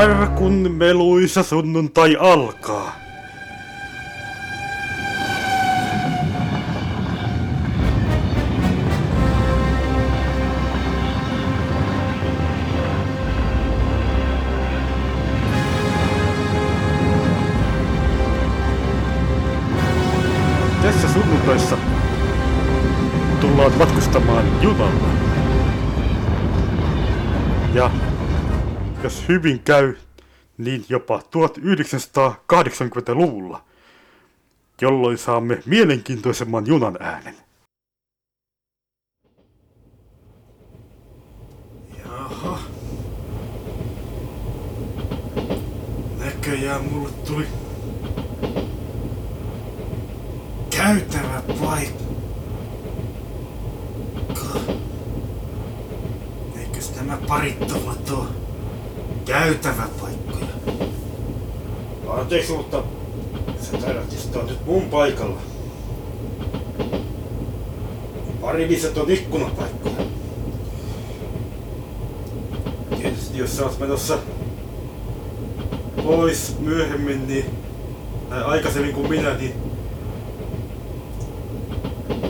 Karkun meluisa sunnuntai alkaa. Hyvin käy, niin jopa 1980-luvulla, jolloin saamme mielenkiintoisemman junan äänen. Jaha. Näköjään mulle tuli käytävä paikka. Eikös nämä parittomat oo käytävä paikkoja? Anteeksi, mutta sä taidat istua nyt mun paikalla. Pariviset on ikkunapaikkoja. Tietysti jos sä oot menossa pois myöhemmin, niin tai aikaisemmin kuin minä, niin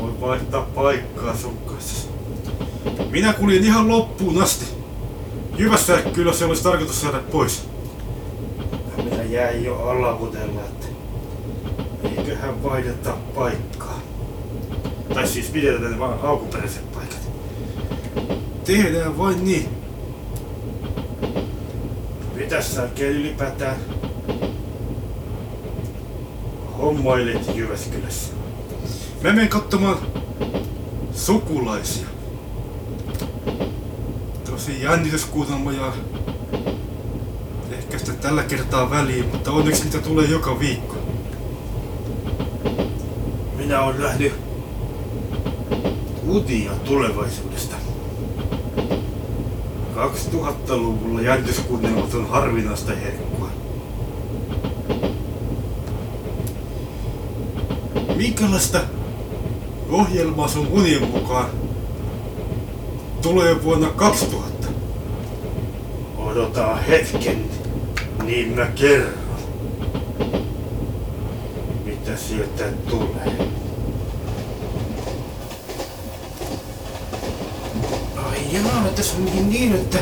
voi vaihtaa paikkaa sun kanssa. Minä kuljin ihan loppuun asti. Jyvässä kyllä se olisi tarkoitus saada pois. Minä jäin jo alavudella, että eiköhän vaihdeta paikkaa. Tai siis pidetään vaan alkuperäiset paikat. Tehdään vain niin. Mitäs sä oikein ylipäätään hommailet Jyväskylässä? Mä menen katsomaan sukulaisia. Tosi jännityskuunnelma ja ehkä sitä tällä kertaa väliin, mutta onneksi niitä tulee joka viikko. Minä olen nähnyt utia tulevaisuudesta. 2000-luvulla jännityskuunnelmat on harvinaista herkkua. Minkälaista ohjelmaa sun unien mukaan tulee vuonna 2000? Odota hetken, niin mä kerron. Mitä sieltä tulee? Ai jaa, tässä onkin niin, että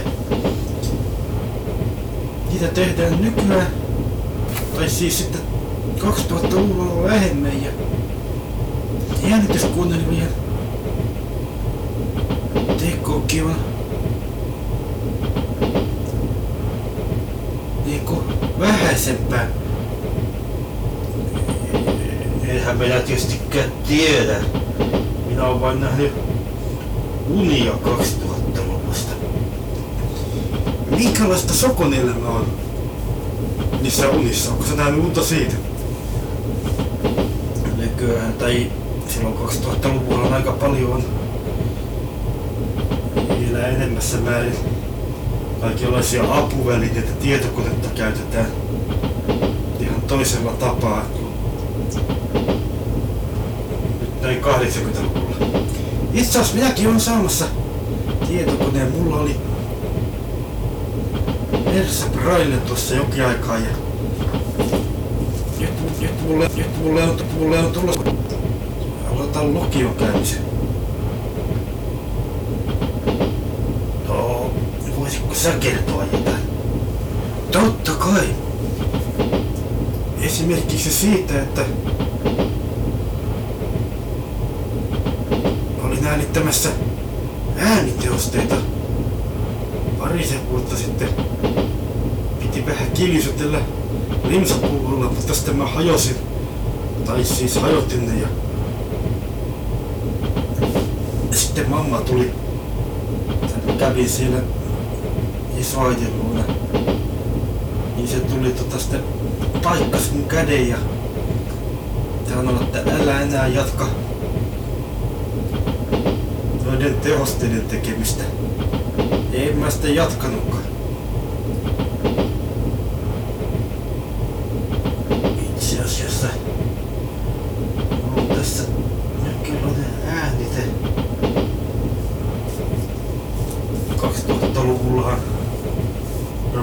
niitä tehdään nykyään, tai siis sitten 2000-luvulla vähemmän ja on niinku vähäisempää. Eihän minä tietystikään tiedä. Minä olen vain nähnyt unia 2000-luvusta. Minkälaista Sokon elämä on niissä unissa? Onko sä nähnyt unta siitä? Nykyään, tai silloin 2000-luvulla on aika paljon enemmässä määrin kaikenlaisia apuvälineitä, tietokonetta käytetään ihan toisella tapaa kuin nyt näin 80-luvulla. Itse asiassa minäkin olen saamassa tietokoneen. Mulla oli Elsa Braille tuossa jokin aikaa ja nyt, nyt, mulle, nyt mulle on, mulle on tullut aloitan lukion käymisen. No, voisitko sä kertoa jotain? Totta kai. Esimerkiksi siitä, että olin äänittämässä ääniteosteita parisen vuotta sitten. Piti vähän kilisutella limsapullolla, mutta sitten mä hajosin. Tai siis hajotin ne ja sitten mamma tuli. Kävi siellä isoäidin luona. Niin se tuli tota sitten paikkas mun käden ja sanoi, että älä enää jatka noiden tehosteiden tekemistä. En mä sitä jatkanutkaan. Itse asiassa mulla on tässä jonkinlainen äänite.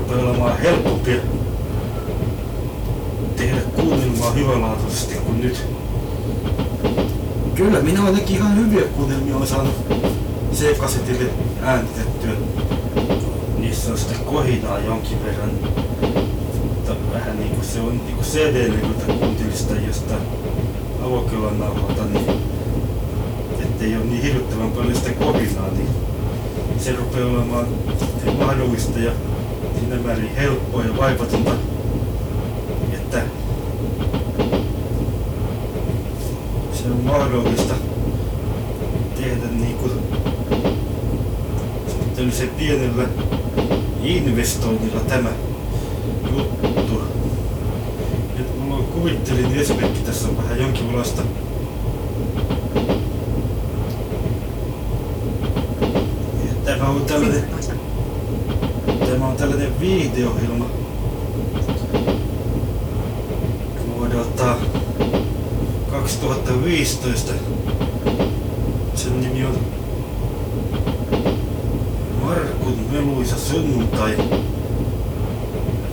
2000-luvullahan rupeaa olemaan helpompi tehdä kuunnelmaa hyvälaatuisesti kuin nyt. Kyllä, minä olenkin ihan hyviä kuunnelmia on saanut C-kasetille äänitettyä. Niissä on sitten kohinaa jonkin verran. Mutta vähän niinku se on niinku CD-levyltä kuuntelista jostain avokelan nauhalta, niin ettei ole niin hirvittävän paljon sitä kohinaa, niin se rupeaa olemaan mahdollista ja siinä määrin helppoa ja vaivatonta, että se on mahdollista tehdä niin kuin se pienellä investoinnilla tämä juttu. Mulla on kuvittelin esimerkki tässä on vähän jonkinlaista Tämä on tällainen, on tällainen videohjelma vuodelta 2015. Sen nimi on Markun meluisa sunnuntai.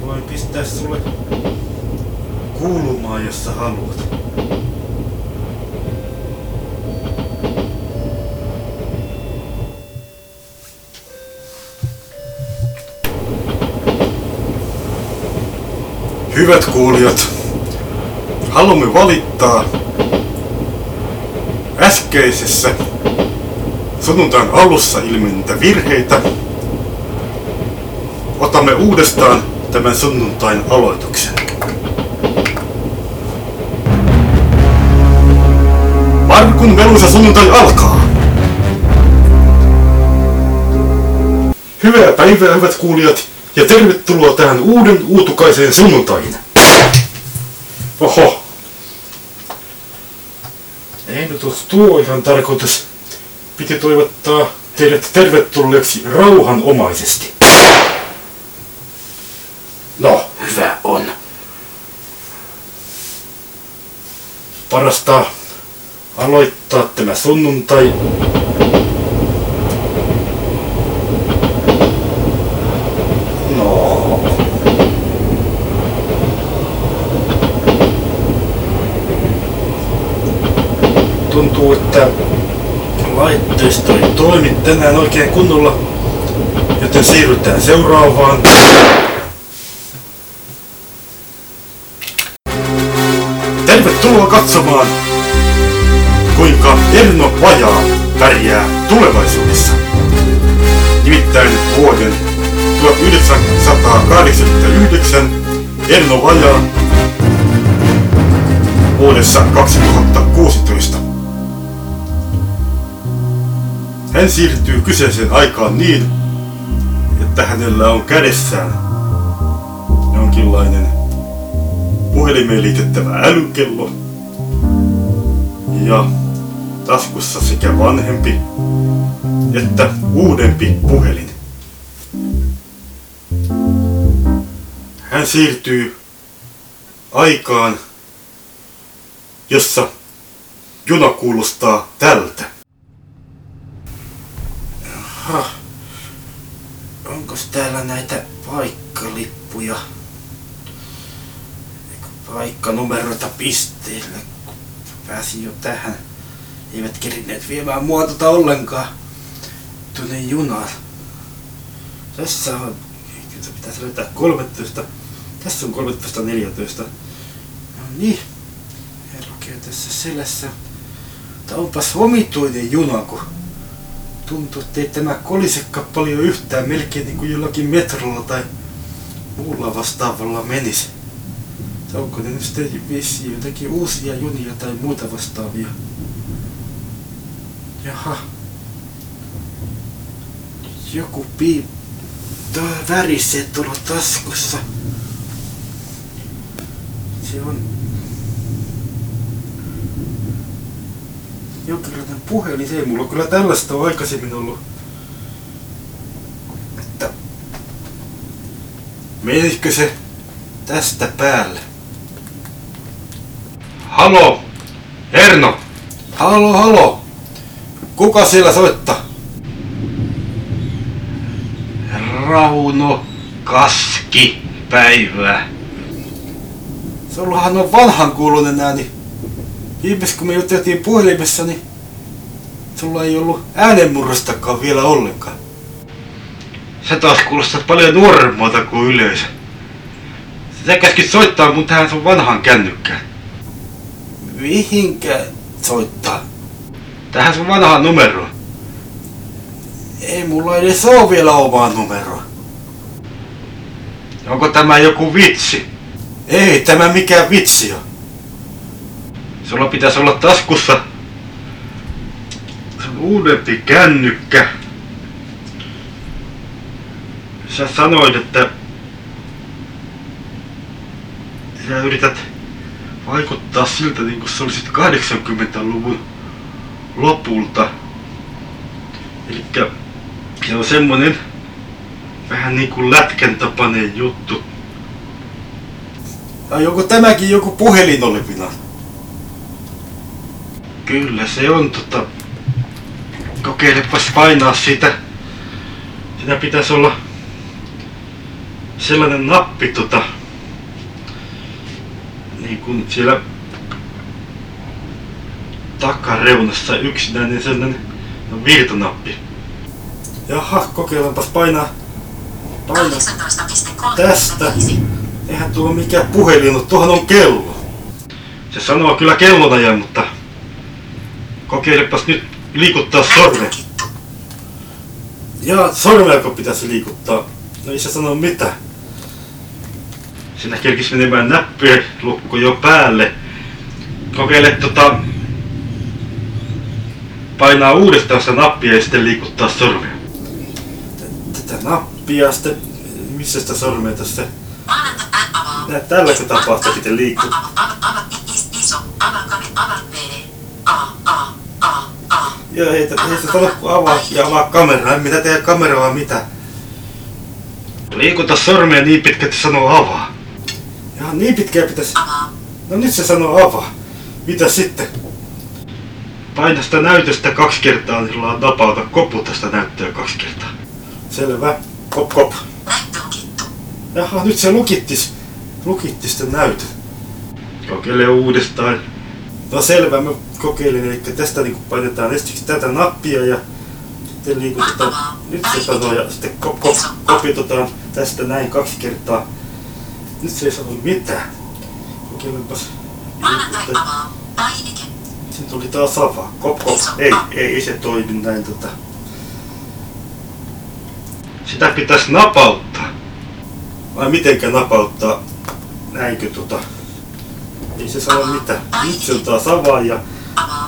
Voin pistää sulle kuulumaa, jos sä haluat. Hyvät kuulijat, haluamme valittaa äskeisessä sunnuntain alussa ilmennyttä virheitä. Otamme uudestaan tämän sunnuntain aloituksen. Markun meluisa sunnuntai alkaa! Hyvää päivää, hyvät kuulijat, ja tervetuloa tähän uuden uutukaiseen sunnuntaihin. Oho. Ei nyt ole tuo ihan tarkoitus. Piti toivottaa teidät tervetulleeksi rauhanomaisesti. No, hyvä on. Parasta aloittaa tämä sunnuntai No. Tuntuu, että laitteisto ei toimi tänään oikein kunnolla, joten siirrytään seuraavaan. Tervetuloa katsomaan, kuinka Erno Vajaa pärjää tulevaisuudessa. Nimittäin vuoden 1989 Erno Vajaa vuodessa 2016. Hän siirtyy kyseiseen aikaan niin, että hänellä on kädessään jonkinlainen puhelimeen liitettävä älykello ja taskussa sekä vanhempi että uudempi puhelin. Hän siirtyy aikaan, jossa juna kuulostaa tältä. Jaha. Onkos täällä näitä paikkalippuja? Paikkanumeroita pisteille. kun Pääsin jo tähän. Eivät kerineet viemään mua tota ollenkaan tuonne junaan. Tässä on, kyllä pitäisi löytää 13. Tässä on 13.14. No niin. Lukee tässä selässä. Tämä onpas omituinen juna, kun tuntuu, että ei tämä kolisekaan paljon yhtään melkein niin kuin jollakin metrolla tai muulla vastaavalla menisi. Onko ne nyt sitten vissiin jotakin uusia junia tai muuta vastaavia? Jaha. Joku. Tuo värisee tuolla taskussa. Se on... Jonkinlainen puhelin, se ei mulla kyllä tällaista ole aikaisemmin ollut. Että... Menisikö se tästä päälle? Halo! Erno! Halo, halo! Kuka siellä soittaa? Rauno, Kaski päivää. Sullahan on vanhan kuulunen ääni. Viimeis kun me juteltiin puhelimessa, niin sulla ei ollut äänenmurrostakaan vielä ollenkaan. Sä taas kuulostat paljon nuoremmalta kuin yleisö. Sä käskit soittaa mun tähän sun vanhaan kännykkään. Mihinkä soittaa? Tähän sun vanhaan numeroon. Ei mulla edes oo vielä omaa numeroa. Onko tämä joku vitsi? Ei tämä mikään vitsi on. Sulla pitäisi olla taskussa uudempi kännykkä. Sä sanoit, että sä yrität vaikuttaa siltä niin kuin sä olisit 80-luvun lopulta. Elikkä se on semmonen vähän niin kuin lätkän tapainen juttu. Tai onko tämäkin joku puhelinolevina? Kyllä se on tota... Kokeilepas painaa sitä. Siinä pitäisi olla sellainen nappi tota... Niin kuin siellä takareunassa yksinäinen sellainen no, virtanappi. Jaha, kokeillaanpas painaa. 18.35. Tästä. Eihän tuo mikään puhelin ole, tuohan on kello. Se sanoo kyllä kellonajan, mutta kokeilepas nyt liikuttaa sormen. Ja sormeako pitäisi liikuttaa? No ei se sano mitä. Sinä kerkis menemään näppilukko jo päälle. Kokeile tota... Painaa uudestaan sitä nappia ja sitten liikuttaa sormea. Tätä nappia sitten... Missä sitä sormea tässä? Tälläkö tapaa sitä sitten liikkuu? Joo, ei, ei se sano kun avaa ja avaa kameraa. En mitä tehdä kameralla mitä. Liikuta sormea niin pitkä, että sanoo avaa. Ja niin pitkään pitäisi... Avaa. No nyt se sanoo avaa. Mitä sitten? Paina sitä näytöstä kaksi kertaa, niin sulla on napauta koputtaa sitä näyttöä kaksi kertaa. Selvä. Kop kop. Jaha, nyt se lukittis. Lukittis sitten näytön. Kokeile uudestaan. No selvä, mä kokeilin, eli tästä niin painetaan ensiksi tätä nappia ja sitten liikutetaan, nyt se sanoo ja sitten kop, kop, kopitutaan tästä näin kaksi kertaa. Nyt se ei sano mitään. Kokeilenpas. Sitten tuli taas avaa. Kop, kop. Ei, ei, ei se toimi näin tota. Sitä pitäisi napauttaa. Vai mitenkä napauttaa? Näinkö tota? Ei se sano mitään. Nyt se on taas avaa ja.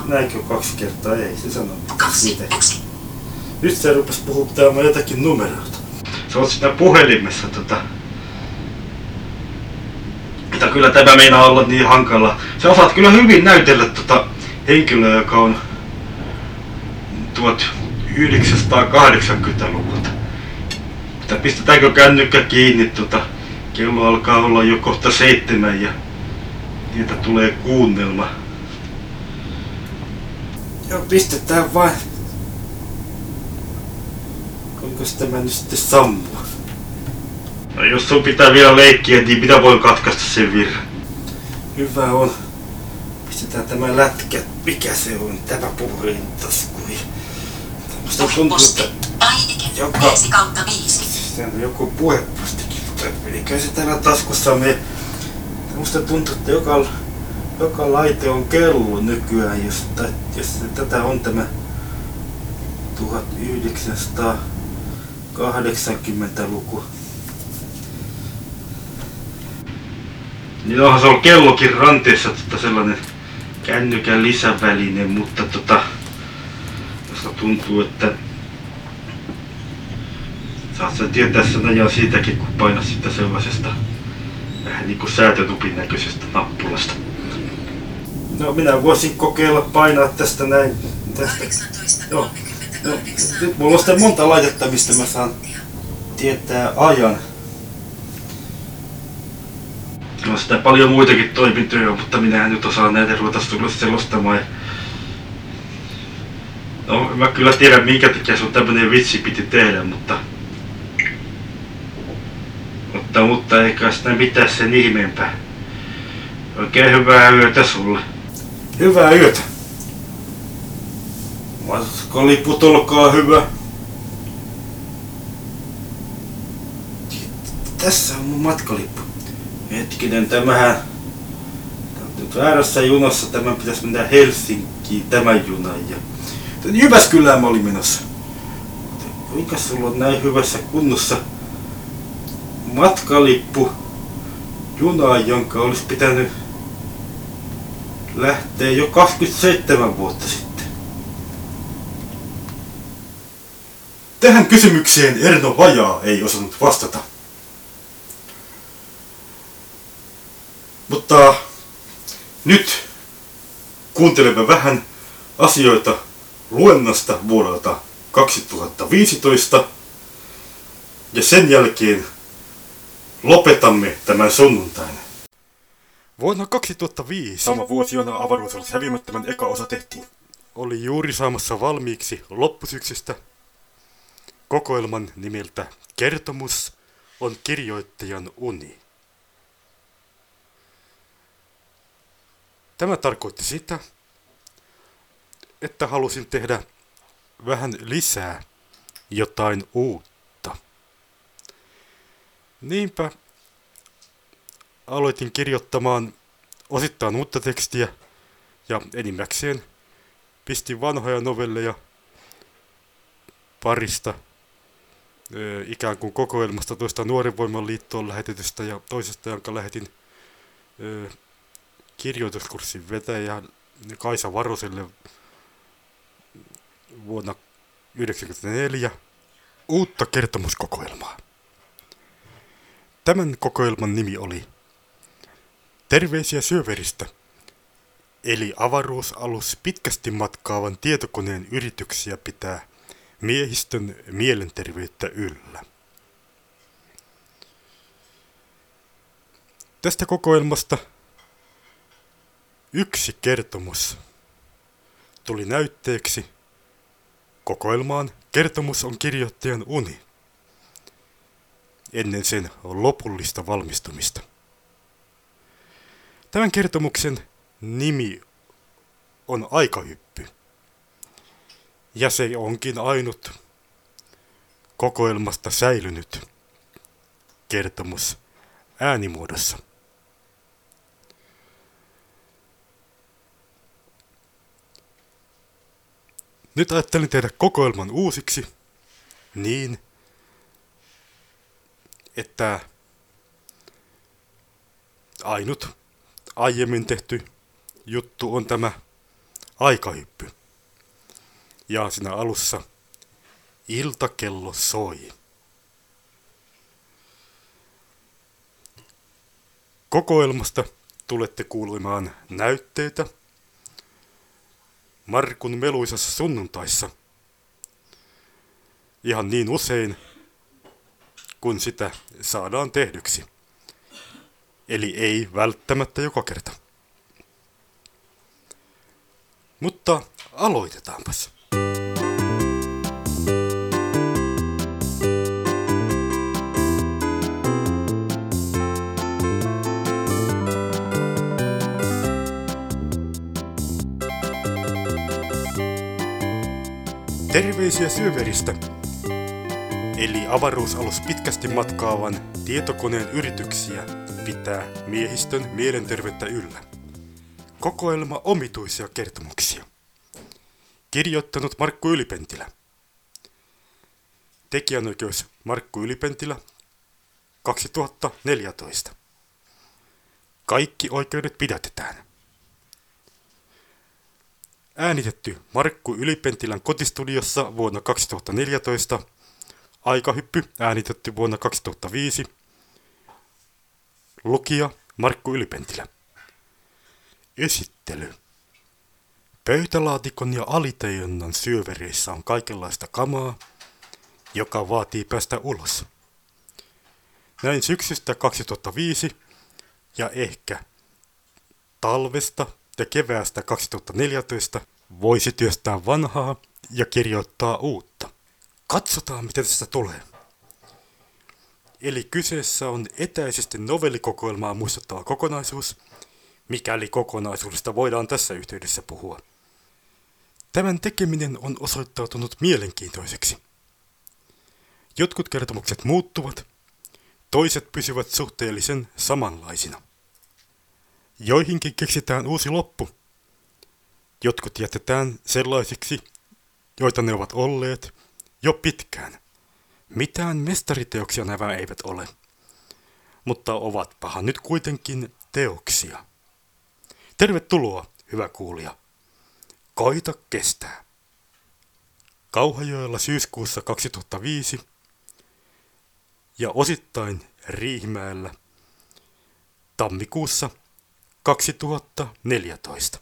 Näinkö kaksi kertaa? Ei se sano Kaksi, yksi. Nyt se rupes puhuttamaan jotakin numeroita. Se on siinä puhelimessa tota... Mutta kyllä tämä meinaa olla niin hankala. Sä osaat kyllä hyvin näytellä tota henkilöä, joka on 1980-luvulta. Mutta pistetäänkö kännykkä kiinni tota... Kello alkaa olla jo kohta seitsemän ja niitä tulee kuunnelma. Joo, pistetään vain. Kuinka tämä nyt sitten sammua? No jos sun pitää vielä leikkiä, niin minä voin katkaista sen virran. Hyvä on. Pistetään tämä lätkä. Mikä se on? Tämä puhelintasku. Musta tuntuu, että. Joka- 5 kautta 5. se on joku puhepostikin. Mutta Eikä se täällä taskussa me. Musta tuntuu, että joka, joka laite on kello nykyään, jos, tai, jos tätä on tämä 1980-luku. Niin onhan se on kellokin ranteessa tota sellainen kännykän lisäväline, mutta tota... Josta tuntuu, että... Saat sen tietää sen ajan siitäkin, kun painat sitä sellaisesta vähän niinku säätötupin näköisestä nappulasta. No minä voisin kokeilla painaa tästä näin. Tästä. Joo. No, nyt mulla on sitten monta laitetta, mistä mä saan tietää ajan. No sitä paljon muitakin toimintoja, mutta minä en nyt osaa näitä ruveta sulle selostamaan. No mä kyllä tiedän minkä takia sun tämmönen vitsi piti tehdä, mutta... Mutta, mutta eikä sitä mitään sen ihmeempää. Oikein hyvää yötä sulle. Hyvää yötä. Matkaliput, olkaa hyvä. Tässä on mun matkalippu. Hetkinen, tämähän... Tää on nyt väärässä junassa, tämän pitäisi mennä Helsinkiin, tämä juna. Ja... Jyväskylään mä olin menossa. Kuinka sulla on näin hyvässä kunnossa matkalippu junaan, jonka olisi pitänyt lähtee jo 27 vuotta sitten. Tähän kysymykseen Erno Vajaa ei osannut vastata. Mutta nyt kuuntelemme vähän asioita luennasta vuodelta 2015 ja sen jälkeen lopetamme tämän sunnuntaina. Vuonna 2005, sama vuosi jona avaruusalus häviämättömän eka osa tehtiin, oli juuri saamassa valmiiksi loppusyksystä kokoelman nimeltä Kertomus on kirjoittajan uni. Tämä tarkoitti sitä, että halusin tehdä vähän lisää jotain uutta. Niinpä aloitin kirjoittamaan osittain uutta tekstiä ja enimmäkseen pistin vanhoja novelleja parista ikään kuin kokoelmasta toista Nuoren Voiman liittoon lähetetystä ja toisesta, jonka lähetin kirjoituskurssin vetäjä Kaisa Varoselle vuonna 1994 uutta kertomuskokoelmaa. Tämän kokoelman nimi oli Terveisiä syöveristä, eli avaruusalus pitkästi matkaavan tietokoneen yrityksiä pitää miehistön mielenterveyttä yllä. Tästä kokoelmasta yksi kertomus tuli näytteeksi kokoelmaan Kertomus on kirjoittajan uni ennen sen lopullista valmistumista. Tämän kertomuksen nimi on Aikahyppy. Ja se onkin ainut kokoelmasta säilynyt kertomus äänimuodossa. Nyt ajattelin tehdä kokoelman uusiksi niin, että ainut aiemmin tehty juttu on tämä aikahyppy. Ja siinä alussa iltakello soi. Kokoelmasta tulette kuulemaan näytteitä Markun meluisassa sunnuntaissa. Ihan niin usein, kun sitä saadaan tehdyksi. Eli ei välttämättä joka kerta. Mutta aloitetaanpas. Terveisiä syöveristä, eli avaruusalus pitkästi matkaavan tietokoneen yrityksiä pitää miehistön mielenterveyttä yllä. Kokoelma omituisia kertomuksia. Kirjoittanut Markku Ylipentilä. Tekijänoikeus Markku Ylipentilä 2014. Kaikki oikeudet pidätetään. Äänitetty Markku Ylipentilän kotistudiossa vuonna 2014. Aikahyppy äänitetty vuonna 2005. Lukija Markku Ylipentilä. Esittely. Pöytälaatikon ja alitajonnan syövereissä on kaikenlaista kamaa, joka vaatii päästä ulos. Näin syksystä 2005 ja ehkä talvesta ja keväästä 2014 voisi työstää vanhaa ja kirjoittaa uutta. Katsotaan, miten tästä tulee. Eli kyseessä on etäisesti novellikokoelmaa muistuttava kokonaisuus, mikäli kokonaisuudesta voidaan tässä yhteydessä puhua. Tämän tekeminen on osoittautunut mielenkiintoiseksi. Jotkut kertomukset muuttuvat, toiset pysyvät suhteellisen samanlaisina. Joihinkin keksitään uusi loppu. Jotkut jätetään sellaisiksi, joita ne ovat olleet jo pitkään. Mitään mestariteoksia nämä eivät ole, mutta ovatpahan nyt kuitenkin teoksia. Tervetuloa, hyvä kuulija. Koita kestää. Kauhajoella syyskuussa 2005 ja osittain Riihimäellä tammikuussa 2014.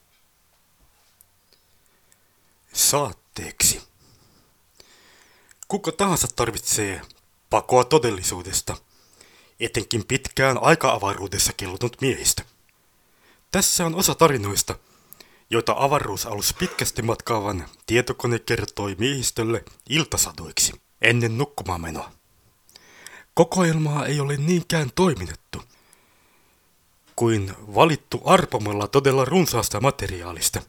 Saatteeksi. Kuka tahansa tarvitsee pakoa todellisuudesta, etenkin pitkään aika-avaruudessa kellutunut miehistä. Tässä on osa tarinoista, joita avaruusalus pitkästi matkaavan tietokone kertoi miehistölle iltasadoiksi ennen nukkumaanmenoa. Kokoelmaa ei ole niinkään toimitettu, kuin valittu arpomalla todella runsaasta materiaalista.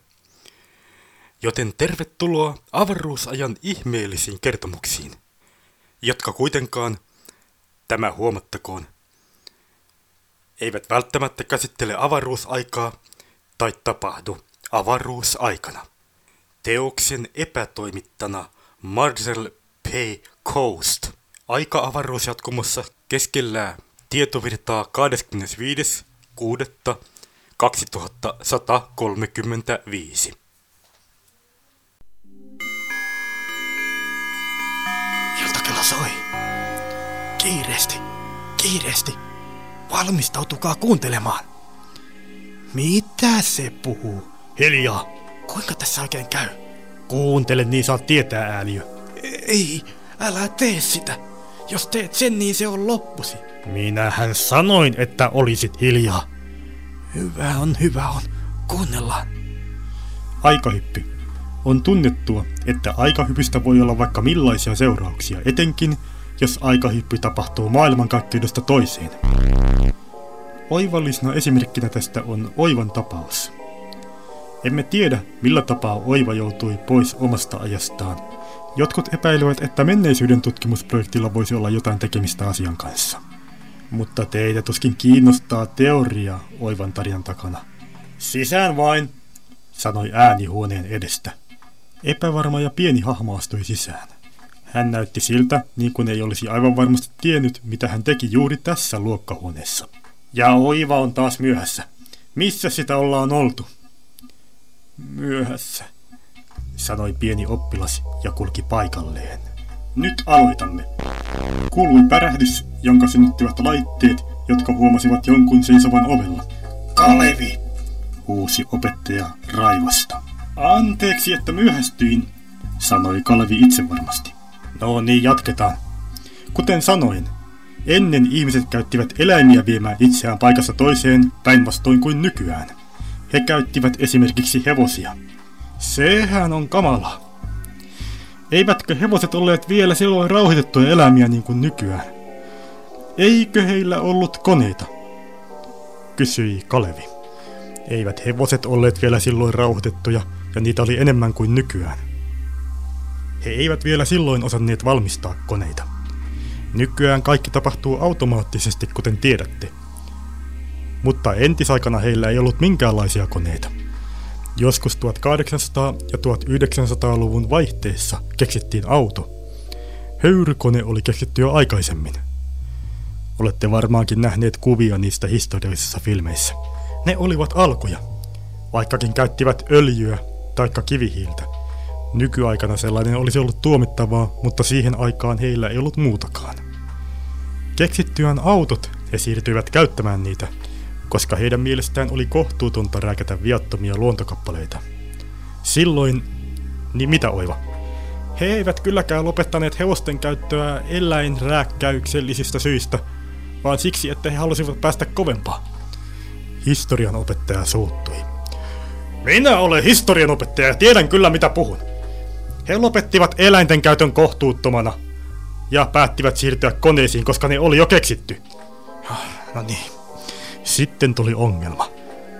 Joten tervetuloa avaruusajan ihmeellisiin kertomuksiin, jotka kuitenkaan, tämä huomattakoon, eivät välttämättä käsittele avaruusaikaa tai tapahdu avaruusaikana. Teoksen epätoimittana Marcel P. Coast. Aika-avaruusjatkumossa keskellä tietovirtaa 25.6.2135. Kiireesti, kiireesti. Valmistautukaa kuuntelemaan. Mitä se puhuu? Hiljaa. Kuinka tässä oikein käy? Kuuntele, niin saat tietää ääliö. Ei, älä tee sitä. Jos teet sen, niin se on loppusi. Minähän sanoin, että olisit hiljaa. Hyvä on, hyvä on. Kuunnellaan. Aikahyppy. On tunnettua, että aikahypystä voi olla vaikka millaisia seurauksia, etenkin jos aikahyppy tapahtuu maailmankaikkeudesta toiseen. Oivallisena esimerkkinä tästä on Oivan tapaus. Emme tiedä, millä tapaa Oiva joutui pois omasta ajastaan. Jotkut epäilevät, että menneisyyden tutkimusprojektilla voisi olla jotain tekemistä asian kanssa. Mutta teitä tuskin kiinnostaa teoria Oivan tarinan takana. Sisään vain, sanoi ääni huoneen edestä. Epävarma ja pieni hahmo astui sisään. Hän näytti siltä, niin kuin ei olisi aivan varmasti tiennyt, mitä hän teki juuri tässä luokkahuoneessa. Ja Oiva on taas myöhässä. Missä sitä ollaan oltu? Myöhässä, sanoi pieni oppilas ja kulki paikalleen. Nyt aloitamme. Kuului pärähdys, jonka synnyttivät laitteet, jotka huomasivat jonkun seisovan ovella. Kalevi, huusi opettaja raivasta. Anteeksi, että myöhästyin, sanoi Kalevi itsevarmasti. No niin, jatketaan. Kuten sanoin, ennen ihmiset käyttivät eläimiä viemään itseään paikassa toiseen päinvastoin kuin nykyään. He käyttivät esimerkiksi hevosia. Sehän on kamala. Eivätkö hevoset olleet vielä silloin rauhoitettuja eläimiä niin kuin nykyään? Eikö heillä ollut koneita? Kysyi Kalevi. Eivät hevoset olleet vielä silloin rauhoitettuja, ja niitä oli enemmän kuin nykyään. He eivät vielä silloin osanneet valmistaa koneita. Nykyään kaikki tapahtuu automaattisesti, kuten tiedätte. Mutta entisaikana heillä ei ollut minkäänlaisia koneita. Joskus 1800- ja 1900-luvun vaihteessa keksittiin auto. Höyrykone oli keksitty jo aikaisemmin. Olette varmaankin nähneet kuvia niistä historiallisissa filmeissä. Ne olivat alkuja, vaikkakin käyttivät öljyä taikka kivihiiltä. Nykyaikana sellainen olisi ollut tuomittavaa, mutta siihen aikaan heillä ei ollut muutakaan. Keksittyään autot he siirtyivät käyttämään niitä, koska heidän mielestään oli kohtuutonta rääkätä viattomia luontokappaleita. Silloin, niin mitä oiva? He eivät kylläkään lopettaneet hevosten käyttöä eläinrääkkäyksellisistä syistä, vaan siksi, että he halusivat päästä kovempaa. Historian opettaja suuttui. Minä olen historian opettaja ja tiedän kyllä mitä puhun. He lopettivat eläinten käytön kohtuuttomana. ja päättivät siirtyä koneisiin, koska ne oli jo keksitty. No niin. Sitten tuli ongelma.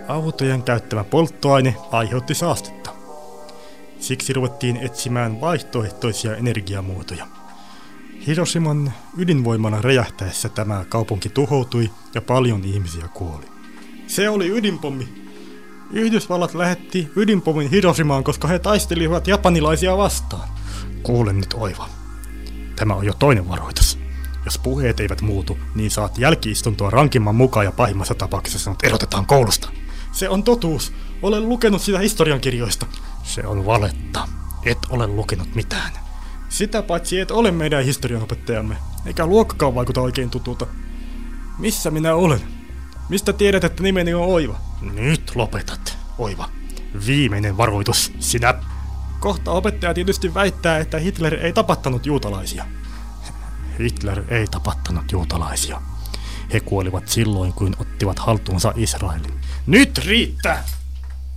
Autojen käyttämä polttoaine aiheutti saastetta. Siksi ruvettiin etsimään vaihtoehtoisia energiamuotoja. Hiroshiman ydinvoimana räjähtäessä tämä kaupunki tuhoutui ja paljon ihmisiä kuoli. Se oli ydinpommi. Yhdysvallat lähetti ydinpommin Hiroshimaan, koska he taistelivat japanilaisia vastaan. Kuulen nyt oiva. Tämä on jo toinen varoitus. Jos puheet eivät muutu, niin saat jälkiistuntoa rankimman mukaan ja pahimmassa tapauksessa sanot erotetaan koulusta. Se on totuus. Olen lukenut sitä historiankirjoista. Se on valetta. Et ole lukenut mitään. Sitä paitsi et ole meidän historianopettajamme, eikä luokkakaan vaikuta oikein tutulta. Missä minä olen? Mistä tiedät, että nimeni on Oiva? Nyt lopetat, Oiva. Viimeinen varoitus, sinä. Kohta opettaja tietysti väittää, että Hitler ei tapattanut juutalaisia. Hitler ei tapattanut juutalaisia. He kuolivat silloin, kun ottivat haltuunsa Israelin. Nyt riittää!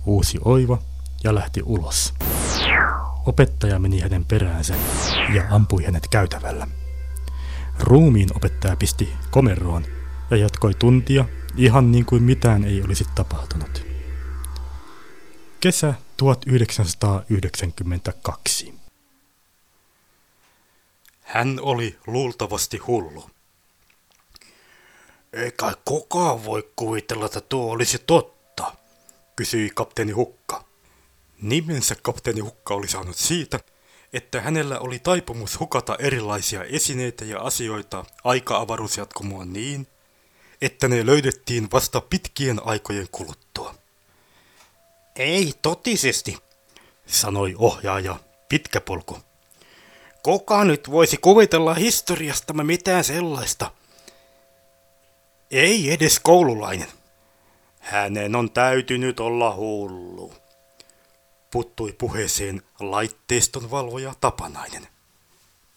Uusi Oiva ja lähti ulos. Opettaja meni hänen peräänsä ja ampui hänet käytävällä. Ruumiin opettaja pisti komeroon ja jatkoi tuntia ihan niin kuin mitään ei olisi tapahtunut. Kesä 1992. Hän oli luultavasti hullu. Eikä kukaan voi kuvitella, että tuo olisi totta, kysyi kapteeni Hukka. Nimensä kapteeni Hukka oli saanut siitä, että hänellä oli taipumus hukata erilaisia esineitä ja asioita aika-avaruusjatkumoon niin, että ne löydettiin vasta pitkien aikojen kuluttua. Ei totisesti, sanoi ohjaaja Pitkäpolku. Kuka nyt voisi kuvitella historiastamme mitään sellaista? Ei edes koululainen. Hänen on täytynyt olla hullu. Puttui puheeseen laitteiston valvoja Tapanainen.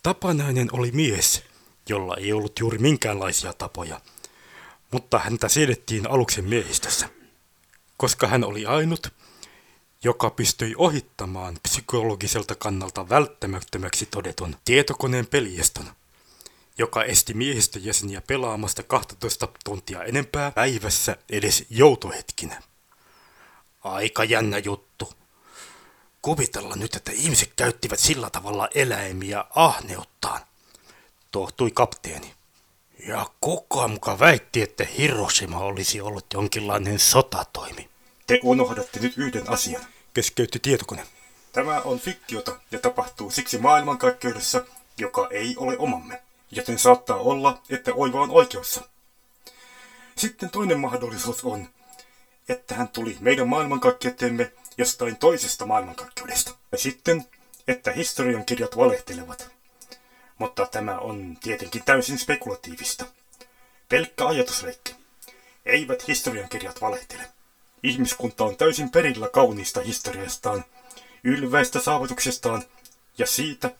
Tapanainen oli mies, jolla ei ollut juuri minkäänlaisia tapoja, mutta häntä siedettiin aluksen miehistössä, koska hän oli ainut, joka pystyi ohittamaan psykologiselta kannalta välttämättömäksi todetun tietokoneen pelieston, joka esti miehistöjäseniä pelaamasta 12 tuntia enempää päivässä edes joutohetkinä. Aika jännä juttu. Kuvitella nyt, että ihmiset käyttivät sillä tavalla eläimiä ahneuttaan, tohtui kapteeni. Ja kuka muka väitti, että Hiroshima olisi ollut jonkinlainen sotatoimi. Te unohdatte nyt yhden asian, keskeytti tietokone. Tämä on fiktiota ja tapahtuu siksi maailmankaikkeudessa, joka ei ole omamme, joten saattaa olla, että Oiva on oikeassa. Sitten toinen mahdollisuus on, että hän tuli meidän maailmankaikkeuteemme jostain toisesta maailmankaikkeudesta. Ja sitten, että historiankirjat valehtelevat. Mutta tämä on tietenkin täysin spekulatiivista. Pelkkä ajatusleikki. Eivät historiankirjat valehtele. Ihmiskunta on täysin perillä kauniista historiastaan, ylväistä saavutuksestaan ja siitä,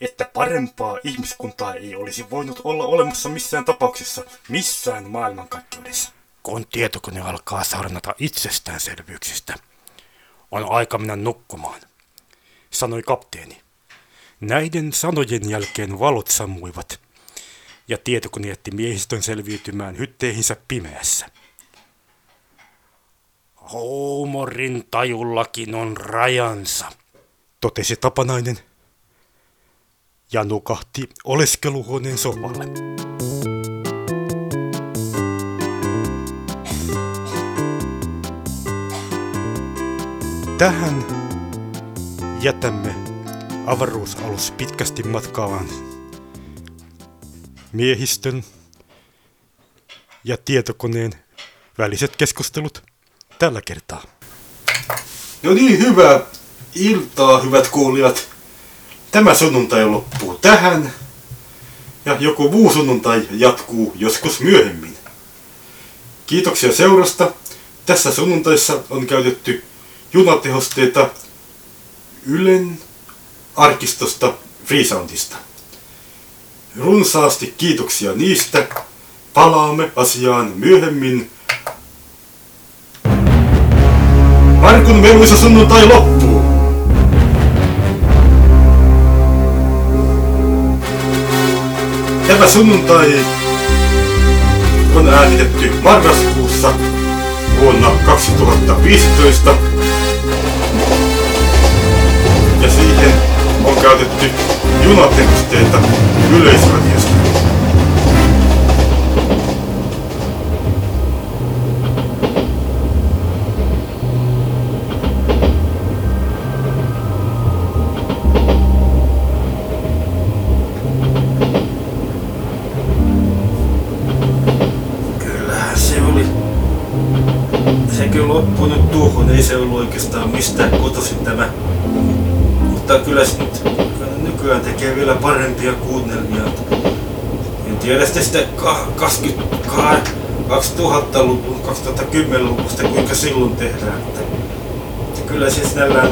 että parempaa ihmiskuntaa ei olisi voinut olla olemassa missään tapauksessa, missään maailmankaikkeudessa. Kun tietokone alkaa sarnata itsestäänselvyyksistä, on aika mennä nukkumaan, sanoi kapteeni. Näiden sanojen jälkeen valot sammuivat, ja tietokone jätti miehistön selviytymään hytteihinsä pimeässä. Huumorin tajullakin on rajansa, totesi tapanainen ja nukahti oleskeluhuoneen sohvalle. Tähän jätämme avaruusalus pitkästi matkaavan miehistön ja tietokoneen väliset keskustelut tällä kertaa. No niin, hyvää iltaa, hyvät kuulijat. Tämä sunnuntai loppuu tähän. Ja joku muu sunnuntai jatkuu joskus myöhemmin. Kiitoksia seurasta. Tässä sunnuntaissa on käytetty junatehosteita Ylen arkistosta Freesoundista. Runsaasti kiitoksia niistä. Palaamme asiaan myöhemmin. Markun meluisa sunnuntai loppuu. Tämä sunnuntai on äänitetty marraskuussa vuonna 2015. Ja siihen on käytetty junatehosteita yleisradiosta. Se loppui nyt tuohon, ei se ollut oikeastaan mistään kotoisin tämä. Mutta kyllä se nyt nykyään tekee vielä parempia kuunnelmia. En tiedä sitten sitä ka- 20, ka- 2000-luvun, 2010-luvusta kuinka silloin tehdään. Että, kyllä se sinällään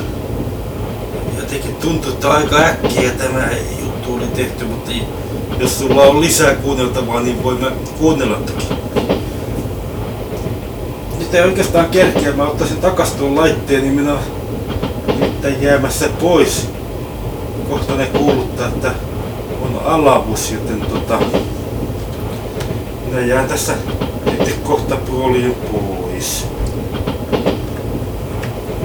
jotenkin tuntuu, että aika äkkiä tämä juttu oli tehty, mutta jos sulla on lisää kuunneltavaa, niin voimme kuunnella toki. Nyt ei oikeastaan kerkeä, mä ottaisin takas tuon laitteen, niin minä nyt jäämässä pois. Kohta ne kuuluttaa, että on alavus, joten tota... Minä jään tässä nyt kohta puoliin pois.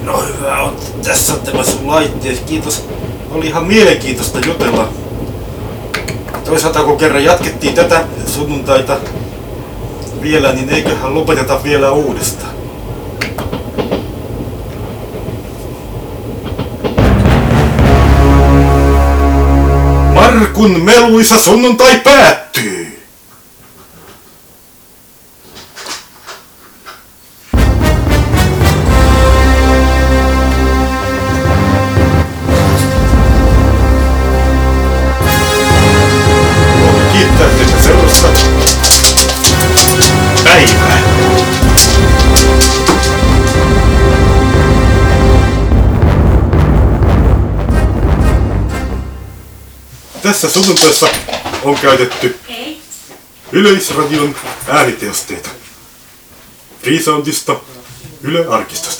No hyvä on. Tässä on tämä sun laitteet. Kiitos. Oli ihan mielenkiintoista jutella. Toisaalta kun kerran jatkettiin tätä sunnuntaita vielä, niin eiköhän lopeteta vielä uudestaan. Markun meluisa sunnuntai päättyy! Tässä sunnuntaissa on käytetty Yleisradion ääniteosteita. Freesoundista, Yle Arkistosta.